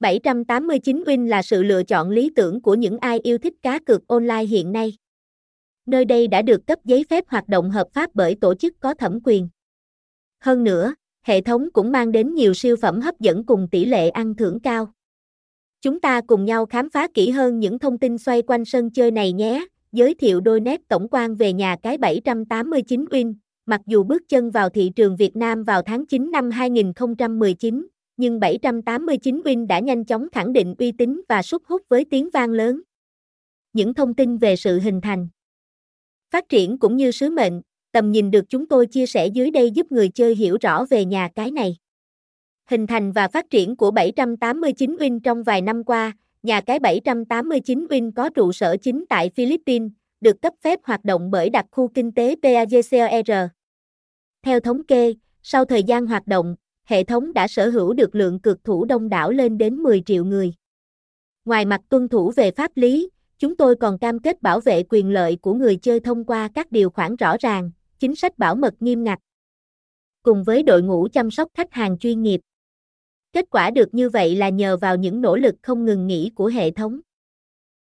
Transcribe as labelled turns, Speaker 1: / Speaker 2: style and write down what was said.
Speaker 1: 789 Win là sự lựa chọn lý tưởng của những ai yêu thích cá cược online hiện nay. Nơi đây đã được cấp giấy phép hoạt động hợp pháp bởi tổ chức có thẩm quyền. Hơn nữa, hệ thống cũng mang đến nhiều siêu phẩm hấp dẫn cùng tỷ lệ ăn thưởng cao. Chúng ta cùng nhau khám phá kỹ hơn những thông tin xoay quanh sân chơi này nhé. Giới thiệu đôi nét tổng quan về nhà cái 789 Win. Mặc dù bước chân vào thị trường Việt Nam vào tháng 9 năm 2019, nhưng 789 Win đã nhanh chóng khẳng định uy tín và sức hút với tiếng vang lớn. Những thông tin về sự hình thành, phát triển cũng như sứ mệnh, tầm nhìn được chúng tôi chia sẻ dưới đây giúp người chơi hiểu rõ về nhà cái này. Hình thành và phát triển của 789 Win trong vài năm qua, nhà cái 789 Win có trụ sở chính tại Philippines, được cấp phép hoạt động bởi đặc khu kinh tế PAGCOR. Theo thống kê, sau thời gian hoạt động, hệ thống đã sở hữu được lượng cực thủ đông đảo lên đến 10 triệu người. Ngoài mặt tuân thủ về pháp lý, chúng tôi còn cam kết bảo vệ quyền lợi của người chơi thông qua các điều khoản rõ ràng, chính sách bảo mật nghiêm ngặt. Cùng với đội ngũ chăm sóc khách hàng chuyên nghiệp. Kết quả được như vậy là nhờ vào những nỗ lực không ngừng nghỉ của hệ thống.